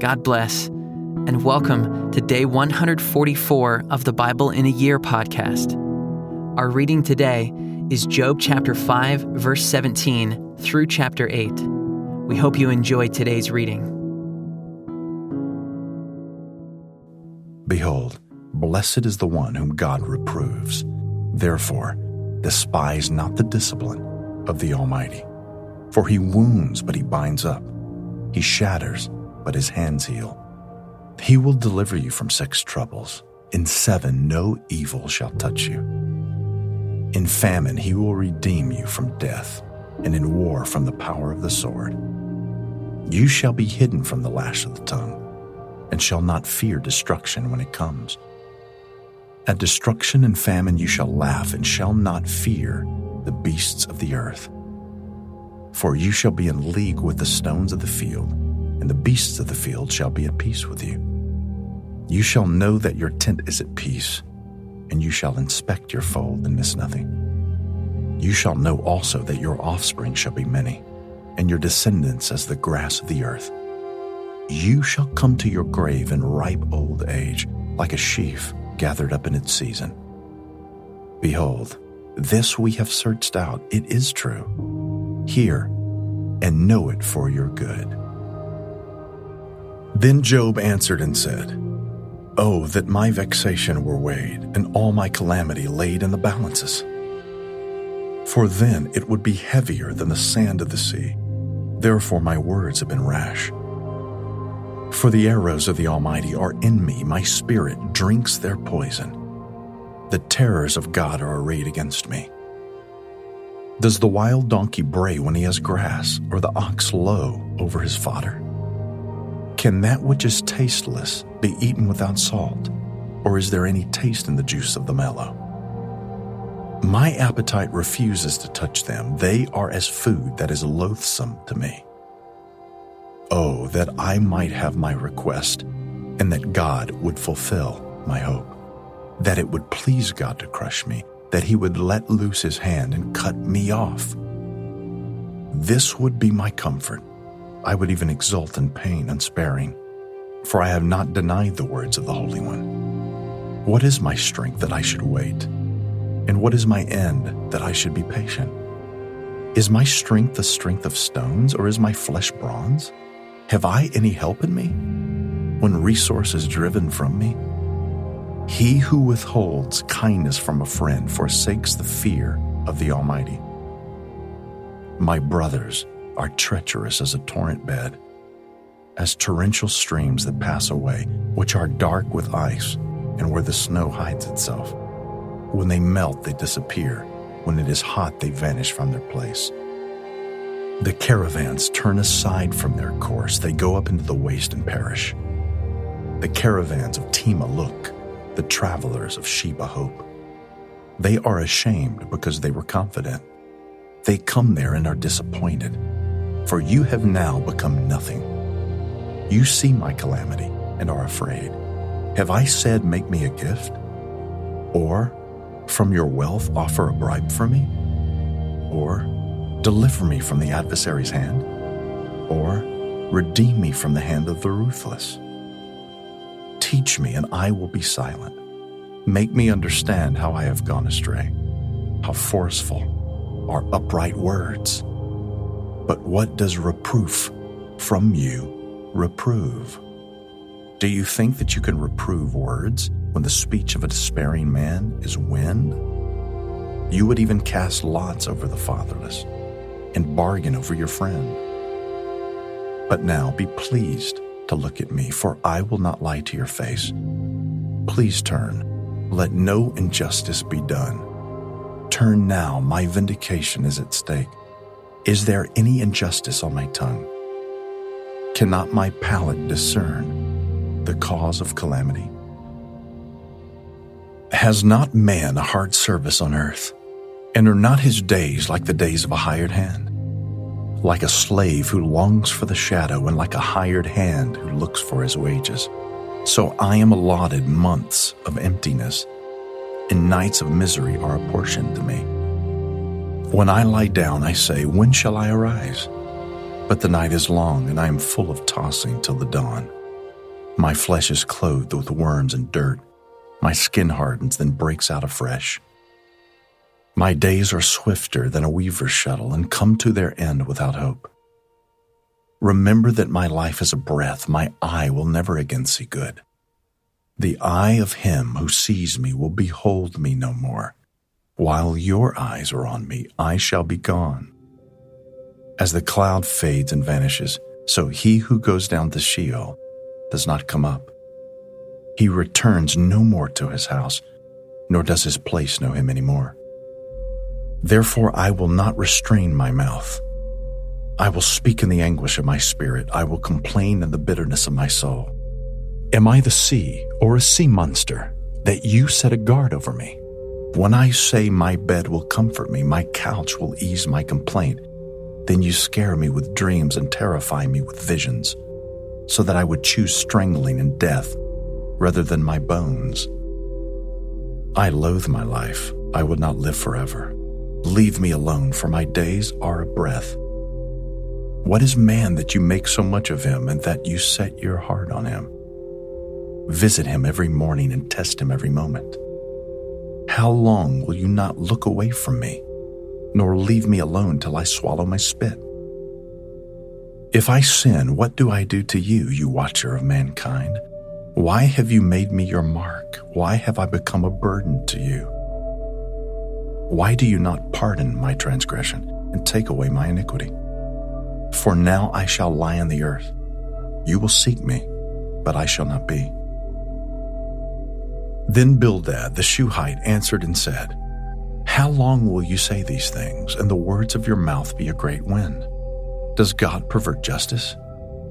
God bless, and welcome to day 144 of the Bible in a Year podcast. Our reading today is Job chapter 5, verse 17 through chapter 8. We hope you enjoy today's reading. Behold, blessed is the one whom God reproves. Therefore, despise not the discipline of the Almighty. For he wounds, but he binds up. He shatters, but his hands heal. He will deliver you from six troubles. In seven, no evil shall touch you. In famine, he will redeem you from death, and in war, from the power of the sword. You shall be hidden from the lash of the tongue, and shall not fear destruction when it comes. At destruction and famine you shall laugh, and shall not fear the beasts of the earth. For you shall be in league with the stones of the field, and the beasts of the field shall be at peace with you. You shall know that your tent is at peace, and you shall inspect your fold and miss nothing. You shall know also that your offspring shall be many, and your descendants as the grass of the earth. You shall come to your grave in ripe old age, like a sheaf gathered up in its season. Behold, this we have searched out, it is true. Hear and know it for your good. Then Job answered and said, Oh, that my vexation were weighed, and all my calamity laid in the balances. For then it would be heavier than the sand of the sea. Therefore my words have been rash. For the arrows of the Almighty are in me, my spirit drinks their poison. The terrors of God are arrayed against me. Does the wild donkey bray when he has grass, or the ox low over his fodder? Can that which is tasteless be eaten without salt, or is there any taste in the juice of the mallow? My appetite refuses to touch them. They are as food that is loathsome to me. Oh, that I might have my request, and that God would fulfill my hope. That it would please God to crush me, that he would let loose his hand and cut me off. This would be my comfort I would even exult in pain unsparing, for I have not denied the words of the Holy One. What is my strength that I should wait? And what is my end that I should be patient? Is my strength the strength of stones, or is my flesh bronze? Have I any help in me when resource is driven from me? He who withholds kindness from a friend forsakes the fear of the Almighty. My brothers, are treacherous as a torrent bed, as torrential streams that pass away, which are dark with ice and where the snow hides itself. When they melt, they disappear. When it is hot, they vanish from their place. The caravans turn aside from their course. They go up into the waste and perish. The caravans of Tema look, the travelers of Sheba hope. They are ashamed because they were confident. They come there and are disappointed for you have now become nothing. You see my calamity and are afraid. Have I said, Make me a gift? Or, from your wealth, offer a bribe for me? Or, deliver me from the adversary's hand? Or, redeem me from the hand of the ruthless? Teach me, and I will be silent. Make me understand how I have gone astray. How forceful are upright words. But what does reproof from you reprove? Do you think that you can reprove words when the speech of a despairing man is wind? You would even cast lots over the fatherless and bargain over your friend. But now be pleased to look at me, for I will not lie to your face. Please turn. Let no injustice be done. Turn now, my vindication is at stake. Is there any injustice on my tongue? Cannot my palate discern the cause of calamity? Has not man a hard service on earth? And are not his days like the days of a hired hand? Like a slave who longs for the shadow, and like a hired hand who looks for his wages. So I am allotted months of emptiness, and nights of misery are apportioned to me. When I lie down, I say, When shall I arise? But the night is long, and I am full of tossing till the dawn. My flesh is clothed with worms and dirt. My skin hardens, then breaks out afresh. My days are swifter than a weaver's shuttle and come to their end without hope. Remember that my life is a breath, my eye will never again see good. The eye of him who sees me will behold me no more. While your eyes are on me, I shall be gone. As the cloud fades and vanishes, so he who goes down to Sheol does not come up. He returns no more to his house, nor does his place know him any more. Therefore, I will not restrain my mouth. I will speak in the anguish of my spirit. I will complain in the bitterness of my soul. Am I the sea or a sea monster that you set a guard over me? When I say my bed will comfort me, my couch will ease my complaint, then you scare me with dreams and terrify me with visions, so that I would choose strangling and death rather than my bones. I loathe my life. I would not live forever. Leave me alone, for my days are a breath. What is man that you make so much of him and that you set your heart on him? Visit him every morning and test him every moment. How long will you not look away from me, nor leave me alone till I swallow my spit? If I sin, what do I do to you, you watcher of mankind? Why have you made me your mark? Why have I become a burden to you? Why do you not pardon my transgression and take away my iniquity? For now I shall lie on the earth. You will seek me, but I shall not be. Then Bildad the Shuhite answered and said, How long will you say these things, and the words of your mouth be a great wind? Does God pervert justice,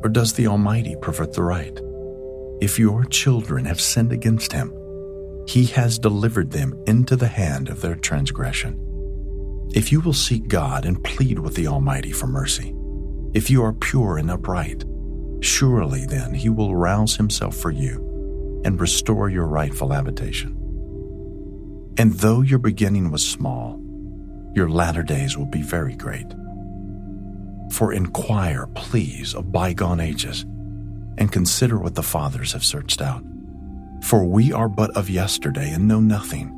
or does the Almighty pervert the right? If your children have sinned against him, he has delivered them into the hand of their transgression. If you will seek God and plead with the Almighty for mercy, if you are pure and upright, surely then he will rouse himself for you and restore your rightful habitation. And though your beginning was small, your latter days will be very great. For inquire, please, of bygone ages, and consider what the fathers have searched out for we are but of yesterday and know nothing,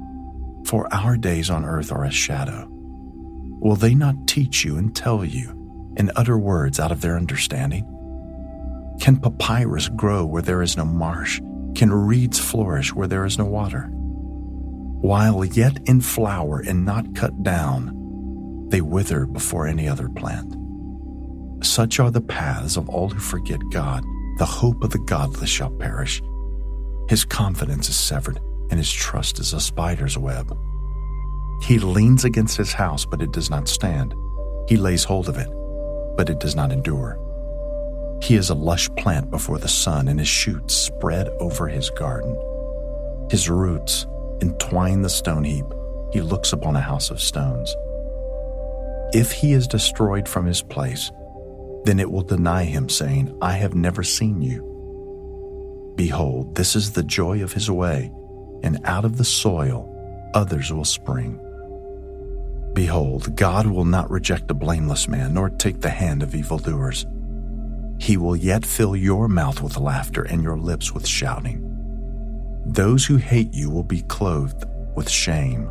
for our days on earth are a shadow. Will they not teach you and tell you and utter words out of their understanding? Can papyrus grow where there is no marsh? Can reeds flourish where there is no water? While yet in flower and not cut down, they wither before any other plant. Such are the paths of all who forget God. The hope of the godless shall perish his confidence is severed, and his trust is a spider's web. He leans against his house, but it does not stand. He lays hold of it, but it does not endure. He is a lush plant before the sun, and his shoots spread over his garden. His roots entwine the stone heap. He looks upon a house of stones. If he is destroyed from his place, then it will deny him, saying, I have never seen you. Behold, this is the joy of his way, and out of the soil others will spring. Behold, God will not reject a blameless man, nor take the hand of evildoers. He will yet fill your mouth with laughter and your lips with shouting. Those who hate you will be clothed with shame,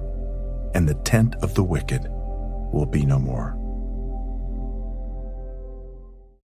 and the tent of the wicked will be no more.